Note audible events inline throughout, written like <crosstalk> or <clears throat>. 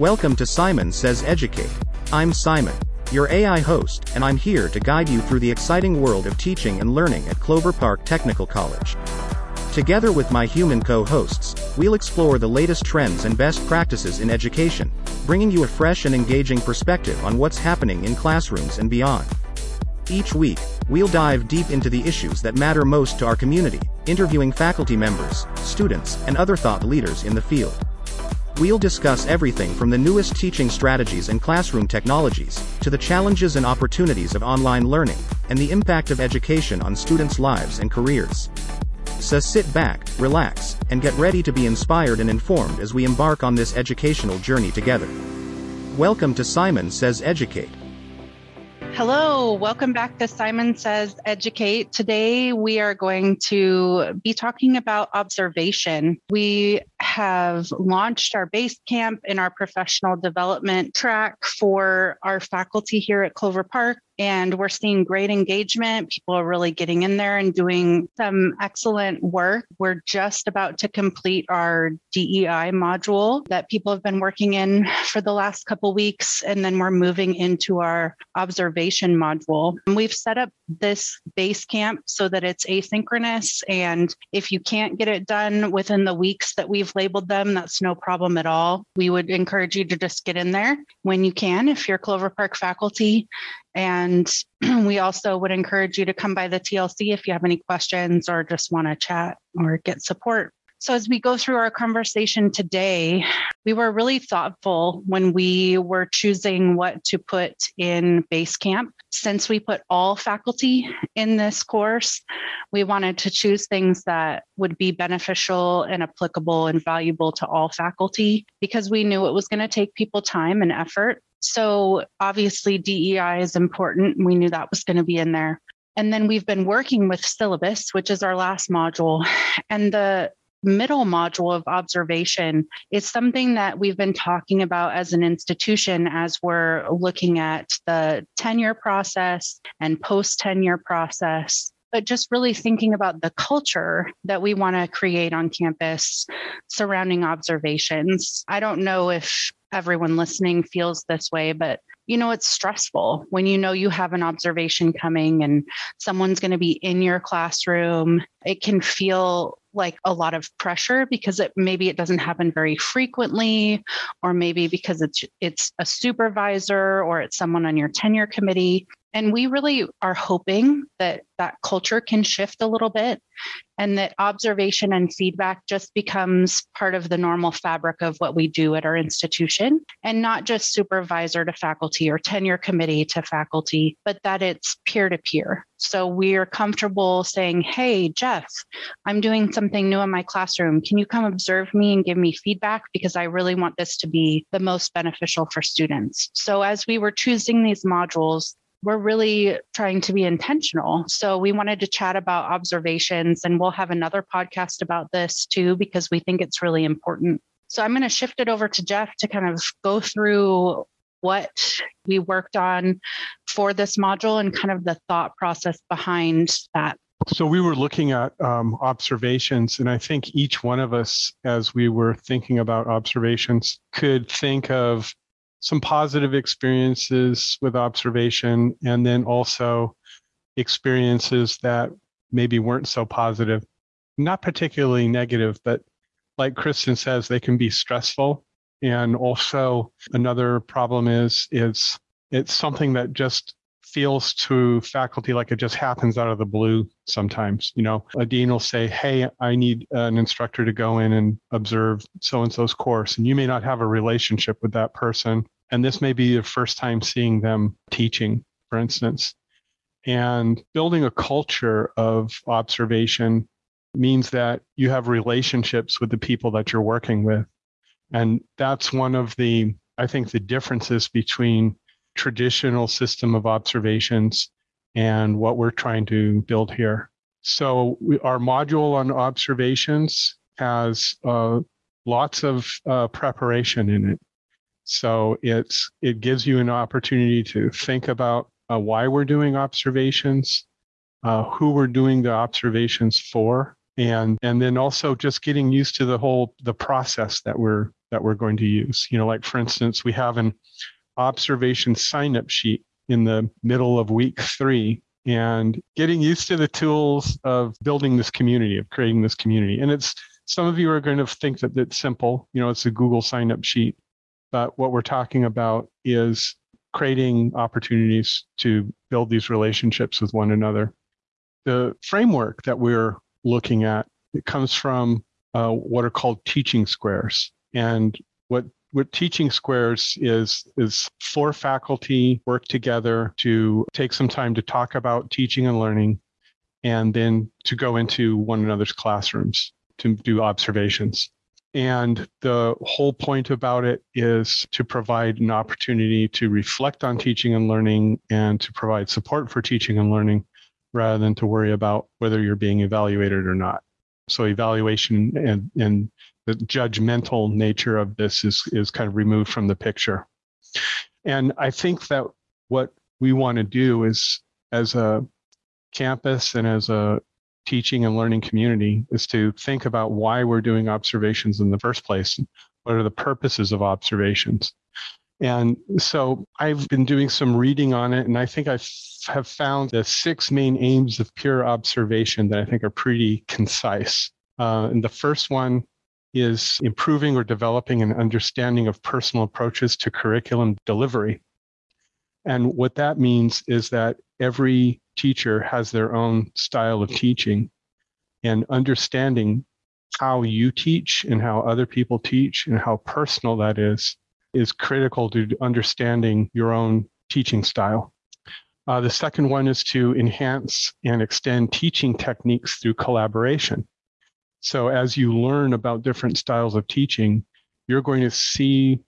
Welcome to Simon Says Educate. I'm Simon, your AI host, and I'm here to guide you through the exciting world of teaching and learning at Clover Park Technical College. Together with my human co hosts, we'll explore the latest trends and best practices in education, bringing you a fresh and engaging perspective on what's happening in classrooms and beyond. Each week, we'll dive deep into the issues that matter most to our community, interviewing faculty members, students, and other thought leaders in the field. We'll discuss everything from the newest teaching strategies and classroom technologies, to the challenges and opportunities of online learning, and the impact of education on students' lives and careers. So sit back, relax, and get ready to be inspired and informed as we embark on this educational journey together. Welcome to Simon Says Educate. Hello, welcome back to Simon Says Educate. Today we are going to be talking about observation. We have launched our base camp in our professional development track for our faculty here at Clover Park and we're seeing great engagement. People are really getting in there and doing some excellent work. We're just about to complete our DEI module that people have been working in for the last couple weeks, and then we're moving into our observation module. And we've set up this base camp so that it's asynchronous, and if you can't get it done within the weeks that we've labeled them, that's no problem at all. We would encourage you to just get in there when you can if you're Clover Park faculty and <clears throat> we also would encourage you to come by the TLC if you have any questions or just want to chat or get support. So, as we go through our conversation today, we were really thoughtful when we were choosing what to put in Basecamp. Since we put all faculty in this course, we wanted to choose things that would be beneficial and applicable and valuable to all faculty because we knew it was going to take people time and effort so obviously DEI is important. We knew that was going to be in there. And then we've been working with syllabus, which is our last module. And the middle module of observation is something that we've been talking about as an institution as we're looking at the tenure process and post tenure process but just really thinking about the culture that we want to create on campus surrounding observations. I don't know if everyone listening feels this way, but you know, it's stressful when you know you have an observation coming and someone's going to be in your classroom. It can feel like a lot of pressure because it maybe it doesn't happen very frequently or maybe because it's it's a supervisor or it's someone on your tenure committee and we really are hoping that that culture can shift a little bit and that observation and feedback just becomes part of the normal fabric of what we do at our institution and not just supervisor to faculty or tenure committee to faculty, but that it's peer to peer. So we are comfortable saying, Hey, Jeff, I'm doing something new in my classroom. Can you come observe me and give me feedback? Because I really want this to be the most beneficial for students. So as we were choosing these modules, we're really trying to be intentional. So we wanted to chat about observations, and we'll have another podcast about this too, because we think it's really important. So I'm going to shift it over to Jeff to kind of go through what we worked on for this module and kind of the thought process behind that. So we were looking at um, observations, and I think each one of us, as we were thinking about observations, could think of some positive experiences with observation and then also experiences that maybe weren't so positive. Not particularly negative but like Kristin says they can be stressful. And also another problem is is it's something that just feels to faculty like it just happens out of the blue sometimes. You know, a dean will say, Hey, I need an instructor to go in and observe so and so's course. And you may not have a relationship with that person. And this may be your first time seeing them teaching, for instance. And building a culture of observation means that you have relationships with the people that you're working with. And that's one of the, I think, the differences between traditional system of observations and what we're trying to build here. So we, our module on observations has uh, lots of uh, preparation in it. So it's it gives you an opportunity to think about uh, why we're doing observations, uh, who we're doing the observations for, and and then also just getting used to the whole the process that we're that we're going to use you know like for instance we have an observation sign up sheet in the middle of week three and getting used to the tools of building this community of creating this community and it's some of you are going to think that it's simple you know it's a google sign up sheet but what we're talking about is creating opportunities to build these relationships with one another the framework that we're looking at. It comes from uh, what are called teaching squares. And what what teaching squares is is four faculty work together to take some time to talk about teaching and learning and then to go into one another's classrooms to do observations and the whole point about it is to provide an opportunity to reflect on teaching and learning and to provide support for teaching and learning rather than to worry about whether you're being evaluated or not. So evaluation and, and the judgmental nature of this is, is kind of removed from the picture. And I think that what we want to do is as a campus and as a teaching and learning community is to think about why we're doing observations in the first place. What are the purposes of observations? And so I've been doing some reading on it, and I think I have found the six main aims of peer observation that I think are pretty concise. Uh, and the first one is improving or developing an understanding of personal approaches to curriculum delivery. And what that means is that every teacher has their own style of teaching, and understanding how you teach and how other people teach and how personal that is is critical to understanding your own teaching style. Uh, the second one is to enhance and extend teaching techniques through collaboration. So as you learn about different styles of teaching, you're going to see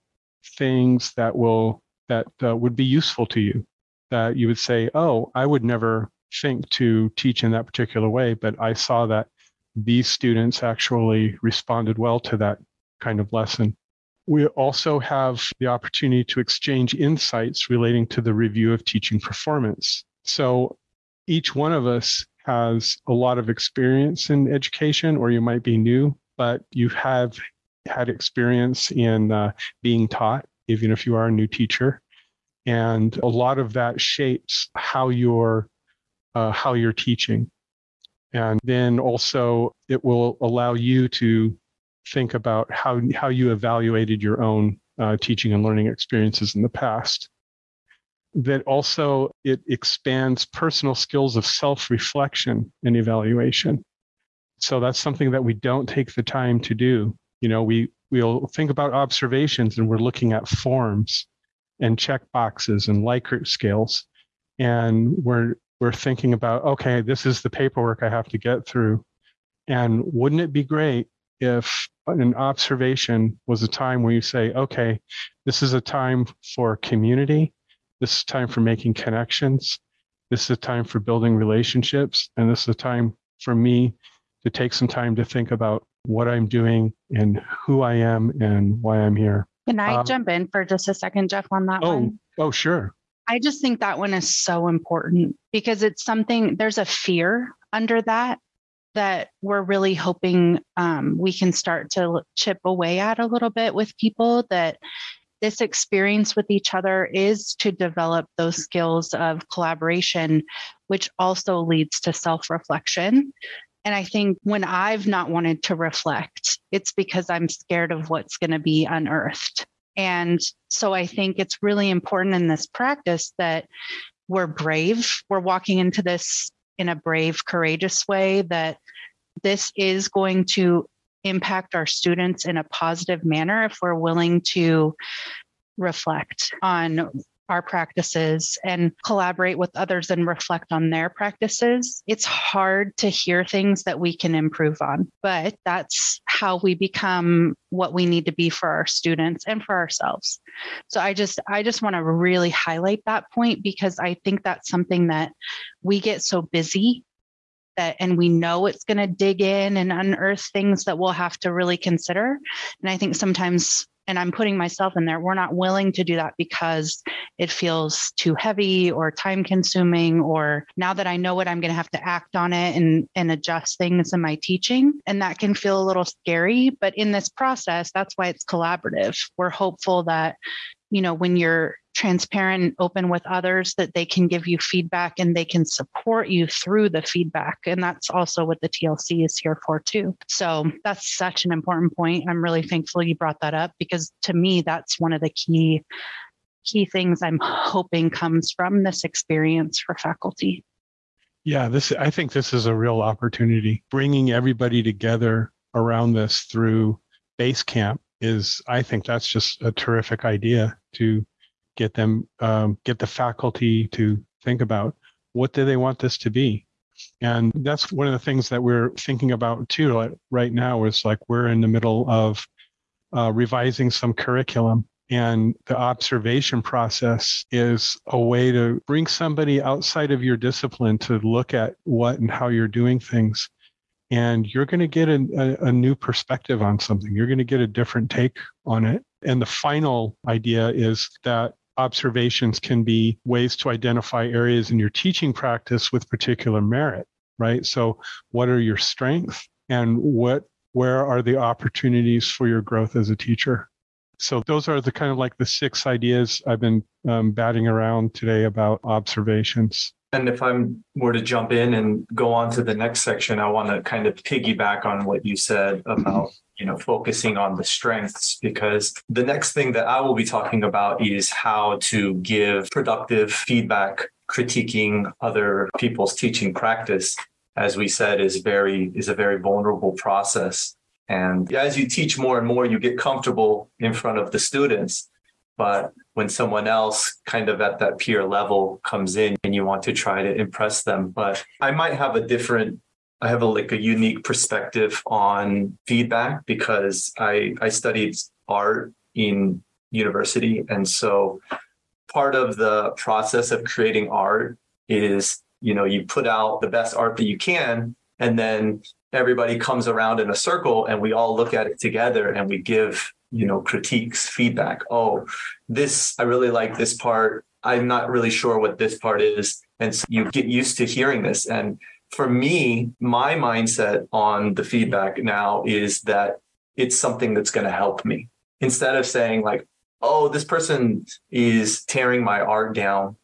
things that will that uh, would be useful to you. That you would say, "Oh, I would never think to teach in that particular way, but I saw that these students actually responded well to that kind of lesson." We also have the opportunity to exchange insights relating to the review of teaching performance. So each one of us has a lot of experience in education, or you might be new, but you have had experience in uh, being taught, even if you are a new teacher. And a lot of that shapes how you're uh, how you're teaching. And then also it will allow you to think about how, how you evaluated your own uh, teaching and learning experiences in the past. That also it expands personal skills of self-reflection and evaluation. So that's something that we don't take the time to do. You know, we we'll think about observations and we're looking at forms and check boxes and Likert scales, and we're we're thinking about okay, this is the paperwork I have to get through, and wouldn't it be great if an observation was a time where you say, okay, this is a time for community, this is time for making connections, this is a time for building relationships, and this is a time for me to take some time to think about what I'm doing and who I am and why I'm here. Can I um, jump in for just a second, Jeff, on that oh, one? Oh, sure. I just think that one is so important because it's something, there's a fear under that that we're really hoping um, we can start to chip away at a little bit with people that this experience with each other is to develop those skills of collaboration, which also leads to self reflection. And I think when I've not wanted to reflect, it's because I'm scared of what's going to be unearthed. And so I think it's really important in this practice that we're brave. We're walking into this in a brave, courageous way that this is going to impact our students in a positive manner if we're willing to reflect on our practices and collaborate with others and reflect on their practices. It's hard to hear things that we can improve on, but that's how we become what we need to be for our students and for ourselves. So I just I just want to really highlight that point because I think that's something that we get so busy that and we know it's going to dig in and unearth things that we'll have to really consider and i think sometimes and I'm putting myself in there, we're not willing to do that because it feels too heavy or time consuming, or now that I know it, I'm going to have to act on it and, and adjust things in my teaching. And that can feel a little scary. But in this process, that's why it's collaborative. We're hopeful that you know when you're transparent and open with others that they can give you feedback and they can support you through the feedback. And that's also what the tlc is here for too. So that's such an important point. I'm really thankful you brought that up because to me that's one of the key key things i'm hoping comes from this experience for faculty. Yeah this i think this is a real opportunity bringing everybody together around this through Basecamp is i think that's just a terrific idea to get them um, get the faculty to think about what do they want this to be. And that's one of the things that we're thinking about too like right now is like we're in the middle of uh, revising some curriculum. And the observation process is a way to bring somebody outside of your discipline to look at what and how you're doing things and you're going to get a, a, a new perspective on something you're going to get a different take on it and the final idea is that observations can be ways to identify areas in your teaching practice with particular merit, right? So what are your strengths and what where are the opportunities for your growth as a teacher? So those are the kind of like the six ideas I've been um, batting around today about observations. And if I were to jump in and go on to the next section, I want to kind of piggyback on what you said about you know, focusing on the strengths because the next thing that I will be talking about is how to give productive feedback, critiquing other people's teaching practice. As we said, is very is a very vulnerable process. And as you teach more and more, you get comfortable in front of the students. But when someone else kind of at that peer level comes in and you want to try to impress them, but I might have a different I have a like a unique perspective on feedback because I I studied art in university. And so part of the process of creating art is you know you put out the best art that you can and then everybody comes around in a circle and we all look at it together and we give you know critiques feedback oh this i really like this part i'm not really sure what this part is and so you get used to hearing this and for me, my mindset on the feedback now is that it's something that's going to help me. Instead of saying, like, oh, this person is tearing my art down,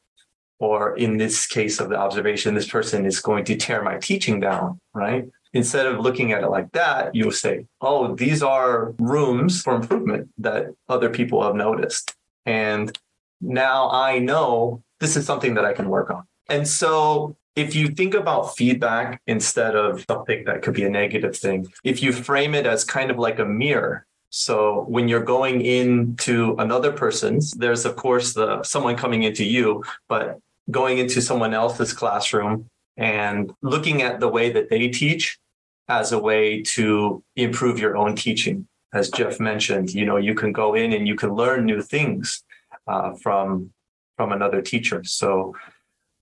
or in this case of the observation, this person is going to tear my teaching down, right? Instead of looking at it like that, you'll say, oh, these are rooms for improvement that other people have noticed. And now I know this is something that I can work on. And so if you think about feedback instead of something that could be a negative thing, if you frame it as kind of like a mirror, so when you're going into another person's, there's of course the someone coming into you, but going into someone else's classroom and looking at the way that they teach as a way to improve your own teaching. As Jeff mentioned, you know, you can go in and you can learn new things uh, from from another teacher. So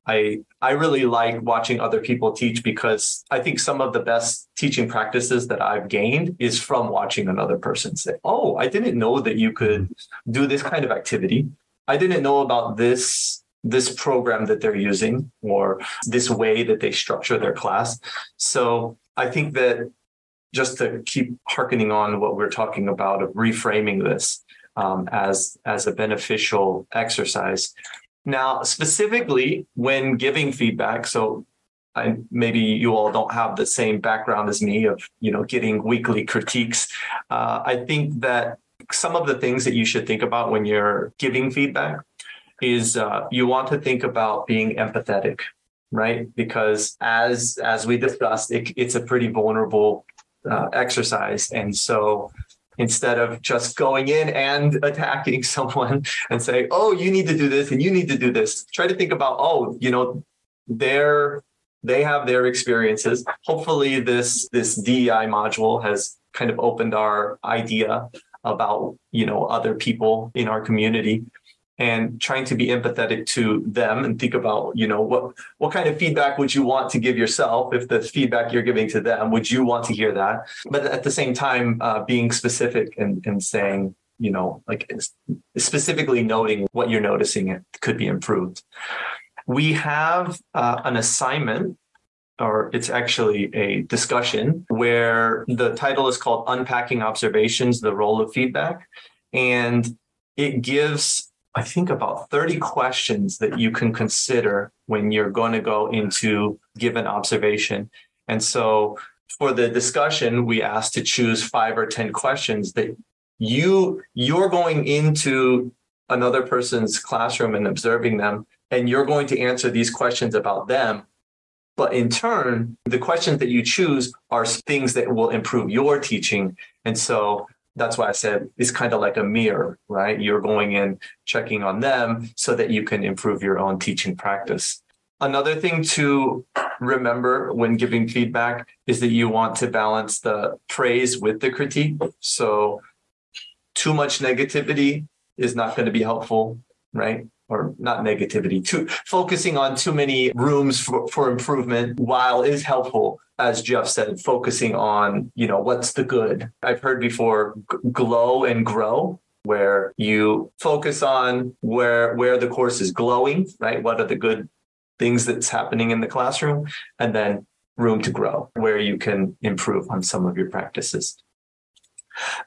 I I really like watching other people teach because I think some of the best teaching practices that I've gained is from watching another person say, "Oh, I didn't know that you could do this kind of activity. I didn't know about this this program that they're using or this way that they structure their class." So, I think that just to keep harkening on what we're talking about of reframing this um, as as a beneficial exercise now, specifically when giving feedback, so I, maybe you all don't have the same background as me of you know getting weekly critiques. Uh, I think that some of the things that you should think about when you're giving feedback is uh, you want to think about being empathetic, right? Because as as we discussed, it, it's a pretty vulnerable uh, exercise, and so instead of just going in and <laughs> attacking someone and say, oh, you need to do this and you need to do this. Try to think about, oh, you know, they're they have their experiences. Hopefully this this DEI module has kind of opened our idea about, you know, other people in our community and trying to be empathetic to them and think about you know what what kind of feedback would you want to give yourself if the feedback you're giving to them would you want to hear that but at the same time uh, being specific and, and saying you know, like specifically noting what you're noticing it could be improved. We have uh, an assignment or it's actually a discussion where the title is called Unpacking Observations, the Role of Feedback. And it gives, I think, about 30 questions that you can consider when you're going to go into given observation. And so for the discussion, we asked to choose five or 10 questions that you you're going into another person's classroom and observing them, and you're going to answer these questions about them. But in turn, the questions that you choose are things that will improve your teaching. And so that's why I said it's kind of like a mirror, right? You're going in, checking on them so that you can improve your own teaching practice. Another thing to remember when giving feedback is that you want to balance the praise with the critique. So too much negativity is not going to be helpful, right? Or not negativity, too focusing on too many rooms for, for improvement while is helpful, as Jeff said, focusing on, you know, what's the good. I've heard before glow and grow where you focus on where where the course is glowing, right? What are the good things that's happening in the classroom, and then room to grow where you can improve on some of your practices.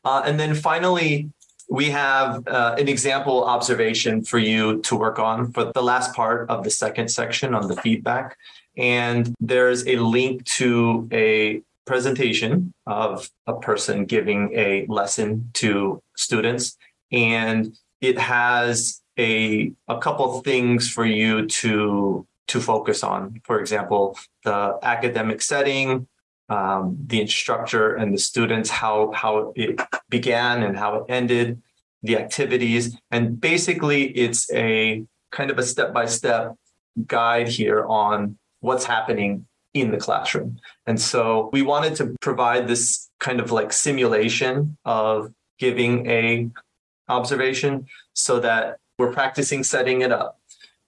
Uh, and then finally, we have uh, an example observation for you to work on for the last part of the second section on the feedback. And there's a link to a presentation of a person giving a lesson to students. And it has a, a couple things for you to to focus on. For example, the academic setting, um, the instructor and the students, how, how it began and how it ended, the activities. And basically, it's a kind of a step by step guide here on what's happening in the classroom. And so we wanted to provide this kind of like simulation of giving a observation so that we're practicing setting it up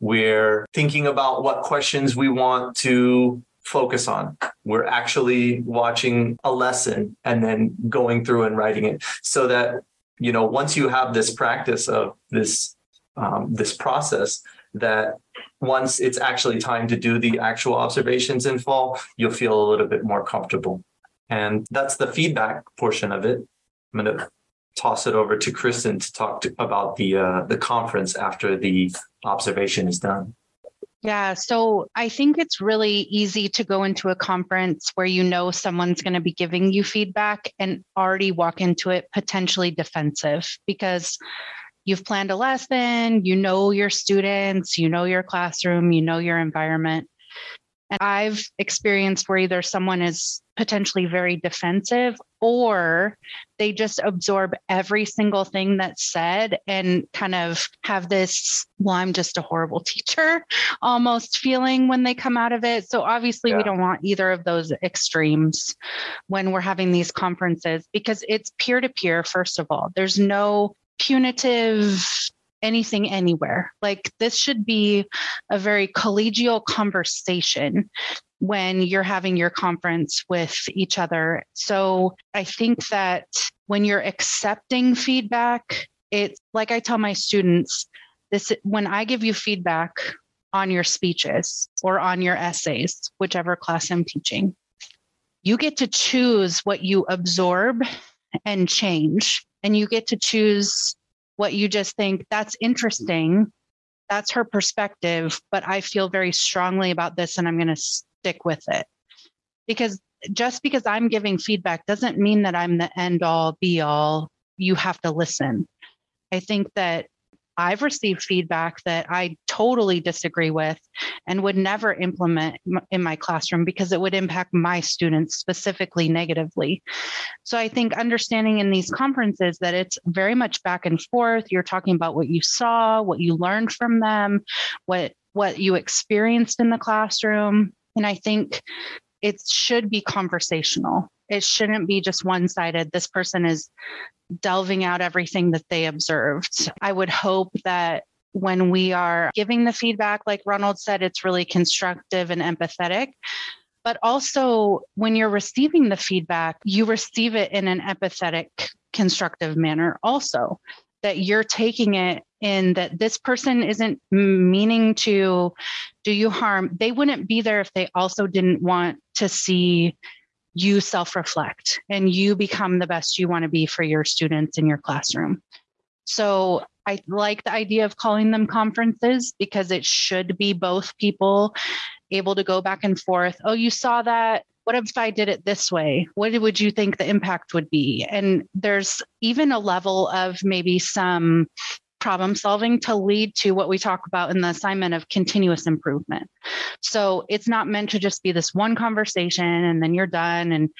we're thinking about what questions we want to focus on. We're actually watching a lesson and then going through and writing it so that, you know, once you have this practice of this, um, this process, that once it's actually time to do the actual observations in fall, you'll feel a little bit more comfortable. And that's the feedback portion of it. I'm going to toss it over to Kristin to talk to, about the uh, the conference after the observation is done. Yeah, so I think it's really easy to go into a conference where you know someone's going to be giving you feedback and already walk into it potentially defensive because you've planned a lesson, you know your students, you know your classroom, you know your environment. And I've experienced where either someone is potentially very defensive or they just absorb every single thing that's said and kind of have this, well, I'm just a horrible <laughs> teacher almost feeling when they come out of it. So obviously, yeah. we don't want either of those extremes when we're having these conferences because it's peer to peer, first of all. There's no punitive anything anywhere. Like this should be a very collegial conversation when you're having your conference with each other. So I think that when you're accepting feedback, it's like I tell my students this when I give you feedback on your speeches or on your essays, whichever class I'm teaching, you get to choose what you absorb and change. And you get to choose what you just think that's interesting. That's her perspective but i feel very strongly about this and i'm going to stick with it. Because just because i'm giving feedback doesn't mean that i'm the end all be all. You have to listen. I think that I've received feedback that I totally disagree with and would never implement in my classroom because it would impact my students specifically negatively. So I think understanding in these conferences that it's very much back and forth. You're talking about what you saw, what you learned from them, what what you experienced in the classroom. And I think it should be conversational. It shouldn't be just one sided. This person is delving out everything that they observed. I would hope that when we are giving the feedback, like Ronald said, it's really constructive and empathetic. But also, when you're receiving the feedback, you receive it in an empathetic constructive manner also that you're taking it in that this person isn't meaning to do you harm they wouldn't be there if they also didn't want to see you self-reflect and you become the best you want to be for your students in your classroom so I like the idea of calling them conferences because it should be both people able to go back and forth. Oh, you saw that what if I did it this way? What would you think the impact would be? And there's even a level of maybe some problem solving to lead to what we talk about in the assignment of continuous improvement. So it's not meant to just be this one conversation and then you're done. And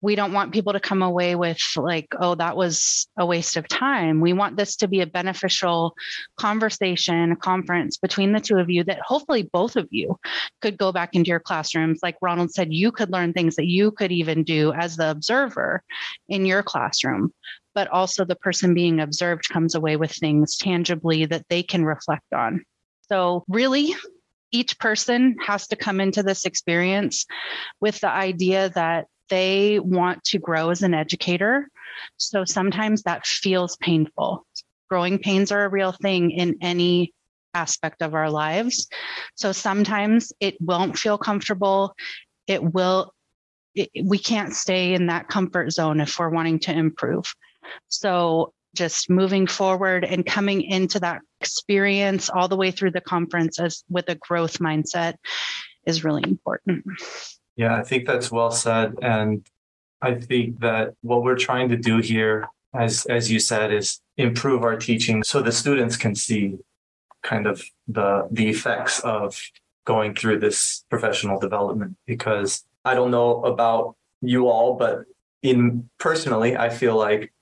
we don't want people to come away with like oh that was a waste of time. We want this to be a beneficial conversation a conference between the two of you that hopefully both of you could go back into your classrooms. Like ronald said you could learn things that you could even do as the observer in your classroom but also the person being observed comes away with things tangibly that they can reflect on so really each person has to come into this experience with the idea that they want to grow as an educator. So sometimes that feels painful. Growing pains are a real thing in any aspect of our lives. So sometimes it won't feel comfortable. It will, it, we can't stay in that comfort zone if we're wanting to improve. So just moving forward and coming into that experience all the way through the conference as with a growth mindset is really important. Yeah, I think that's well said. And I think that what we're trying to do here, as as you said, is improve our teaching so the students can see kind of the the effects of going through this professional development. Because I don't know about you all, but in personally, I feel like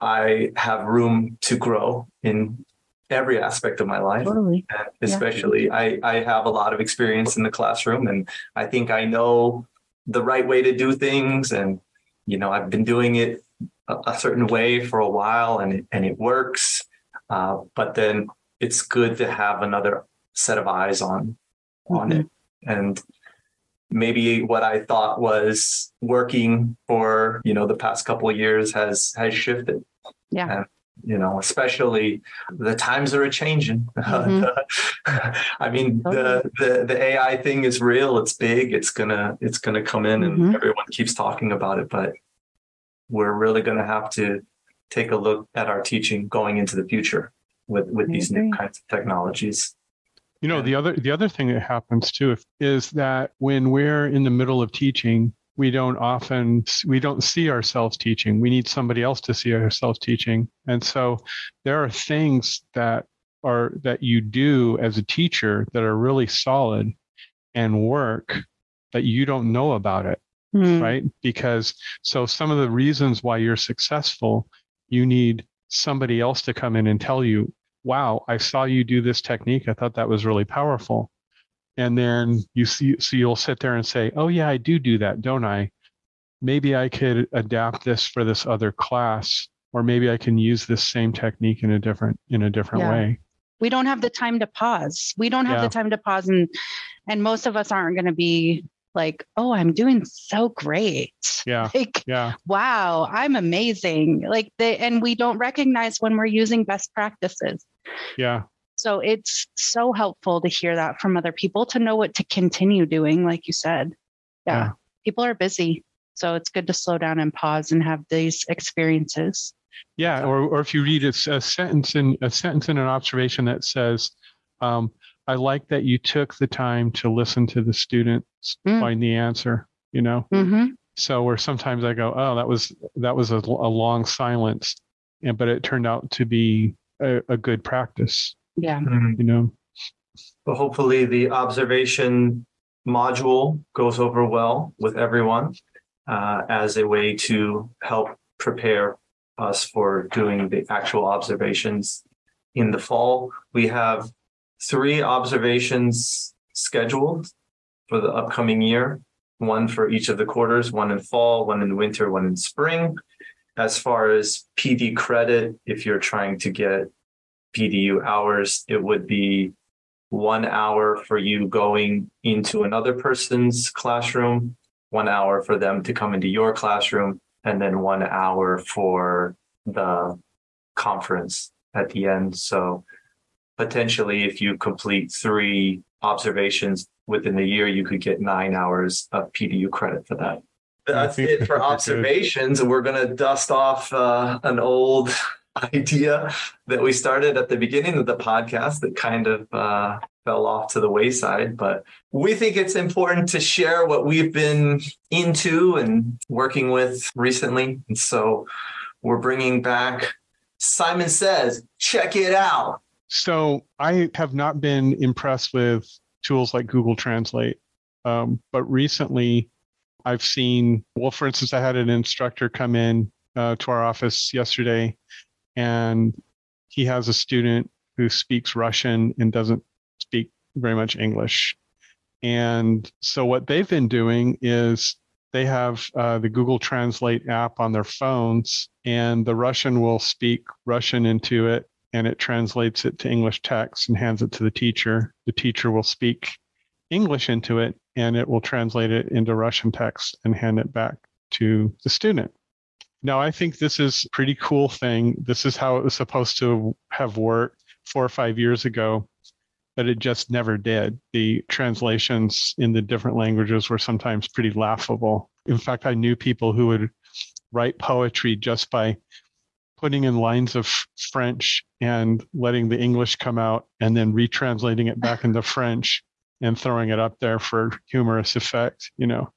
I have room to grow in every aspect of my life. Totally. Especially yeah. I, I have a lot of experience in the classroom and I think I know the right way to do things. And, you know, I've been doing it a, a certain way for a while and it, and it works. Uh, but then it's good to have another set of eyes on, on mm-hmm. it. And maybe what I thought was working for, you know, the past couple of years has, has shifted. Yeah. And you know, especially the times are changing. Mm-hmm. <laughs> I mean, the, the the AI thing is real. It's big. It's gonna it's gonna come in, and mm-hmm. everyone keeps talking about it. But we're really gonna have to take a look at our teaching going into the future with with these new kinds of technologies. You know, the other the other thing that happens too is that when we're in the middle of teaching, we don't often we don't see ourselves teaching. We need somebody else to see ourselves teaching. And so there are things that are that you do as a teacher that are really solid and work that you don't know about it mm. right? Because so some of the reasons why you're successful you need somebody else to come in and tell you wow i saw you do this technique. I thought that was really powerful. And then you see so you'll sit there and say oh yeah i do do that don't i? Maybe i could adapt this for this other class or maybe i can use this same technique in a different in a different yeah. way. We don't have the time to pause. We don't have yeah. the time to pause and and most of us aren't going to be like oh i'm doing so great <laughs> yeah like yeah wow i'm amazing like they and we don't recognize when we're using best practices yeah so it's so helpful to hear that from other people to know what to continue doing, like you said. Yeah, yeah. people are busy. So it's good to slow down and pause and have these experiences. Yeah, or, or if you read a, a sentence in a sentence in an observation that says, um, "I like that you took the time to listen to the students mm. find the answer." You know, mm-hmm. so where sometimes I go, "Oh, that was that was a, a long silence," and but it turned out to be a, a good practice. Yeah. Mm-hmm. You know. But hopefully the observation module goes over well with everyone uh, as a way to help prepare us for doing the actual observations in the fall. We have three observations scheduled for the upcoming year, one for each of the quarters, one in fall, one in winter, one in spring. As far as PD credit, if you're trying to get PDU hours, it would be one hour for you going into another person's classroom, one hour for them to come into your classroom, and then one hour for the conference at the end. So potentially, if you complete three observations within the year, you could get nine hours of PDU credit for that. That's it for <laughs> observations. And we're going to dust off uh, an old <laughs> idea that we started at the beginning of the podcast that kind of uh, fell off to the wayside. But we think it's important to share what we've been into and working with recently. And so we're bringing back Simon Says, check it out. So I have not been impressed with tools like Google Translate. Um, but recently, I've seen, well, for instance, I had an instructor come in uh, to our office yesterday, and he has a student who speaks Russian and doesn't speak very much English. And so, what they've been doing is they have uh, the Google Translate app on their phones, and the Russian will speak Russian into it, and it translates it to English text and hands it to the teacher. The teacher will speak English into it, and it will translate it into Russian text and hand it back to the student. Now, I think this is a pretty cool thing. This is how it was supposed to have worked four or five years ago, but it just never did. The translations in the different languages were sometimes pretty laughable. In fact, I knew people who would write poetry just by putting in lines of French and letting the English come out and then retranslating it back into French and throwing it up there for humorous effect, you know.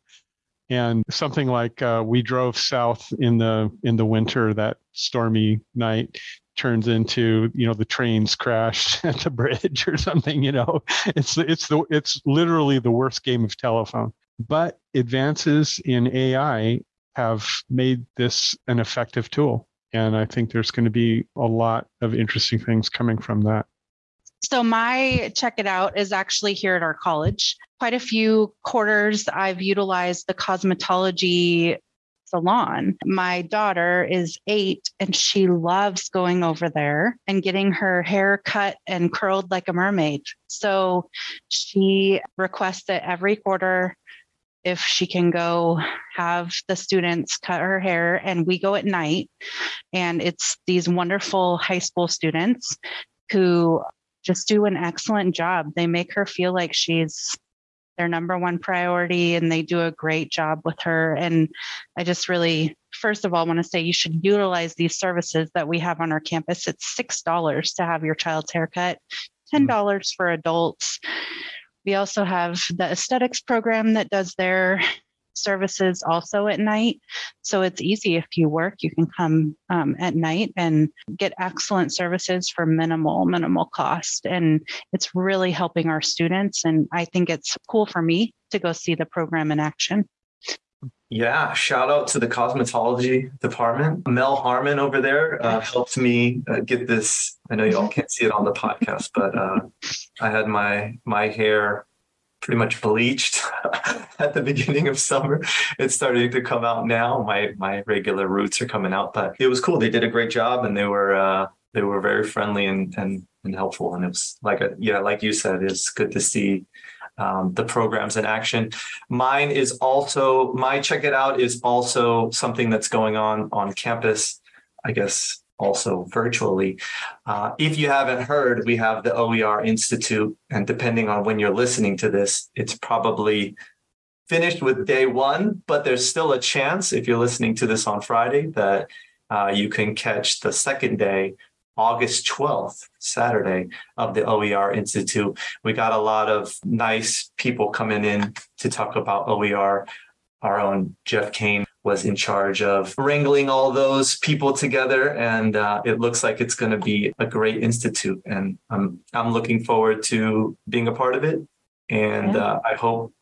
And something like uh, we drove south in the in the winter that stormy night turns into you know the trains crashed <laughs> at the bridge or something you know? It's it's the it's literally the worst game of telephone. But advances in ai have made this an effective tool and I think there's going to be a lot of interesting things coming from that. So, my check it out is actually here at our college. Quite a few quarters I've utilized the cosmetology salon. My daughter is eight and she loves going over there and getting her hair cut and curled like a mermaid. So she requests it every quarter if she can go have the students cut her hair and we go at night. And it's these wonderful high school students who just do an excellent job. They make her feel like she's their number one priority and they do a great job with her. And i just really first of all want to say you should utilize these services that we have on our campus. It's six dollars to have your child's haircut ten mm. dollars for adults we also have the aesthetics program that does their services also at night. So it's easy if you work, you can come um, at night and get excellent services for minimal, minimal cost. And it's really helping our students. And I think it's cool for me to go see the program in action. Yeah, shout out to the cosmetology department. Mel Harmon over there uh, helped me uh, get this. I know y'all can't see it on the podcast, but uh, I had my my hair pretty much bleached <laughs> at the beginning of summer. It's starting to come out now. My my regular roots are coming out, but it was cool. They did a great job, and they were uh, they were very friendly and and and helpful. And it was like a yeah, like you said, it's good to see um, the programs in action. Mine is also my check it out is also something that's going on on campus. I guess also virtually. Uh, if you haven't heard, we have the OER Institute, and depending on when you're listening to this, it's probably finished with day one, but there's still a chance if you're listening to this on Friday that uh, you can catch the second day August 12th, Saturday of the OER Institute. We got a lot of nice people coming in to talk about OER. Our own Jeff Kane was in charge of wrangling all those people together, and uh, it looks like it's going to be a great institute. And I'm I'm looking forward to being a part of it. And uh, I hope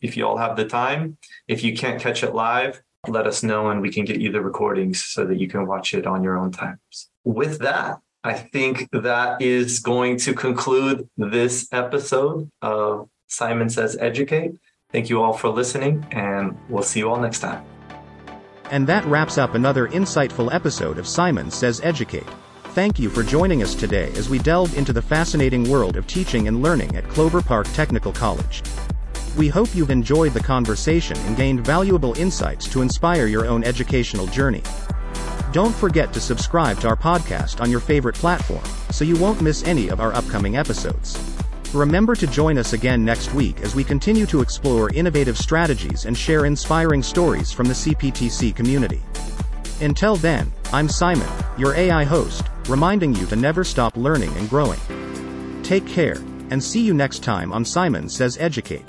if you all have the time, if you can't catch it live, let us know and we can get you the recordings so that you can watch it on your own times. With that, I think that is going to conclude this episode of Simon Says Educate. Thank you all for listening, and we'll see you all next time. And that wraps up another insightful episode of Simon Says Educate. Thank you for joining us today as we delved into the fascinating world of teaching and learning at Clover Park Technical College. We hope you've enjoyed the conversation and gained valuable insights to inspire your own educational journey. Don't forget to subscribe to our podcast on your favorite platform, so you won't miss any of our upcoming episodes. Remember to join us again next week as we continue to explore innovative strategies and share inspiring stories from the CPTC community. Until then, I'm Simon, your AI host, reminding you to never stop learning and growing. Take care, and see you next time on Simon Says Educate.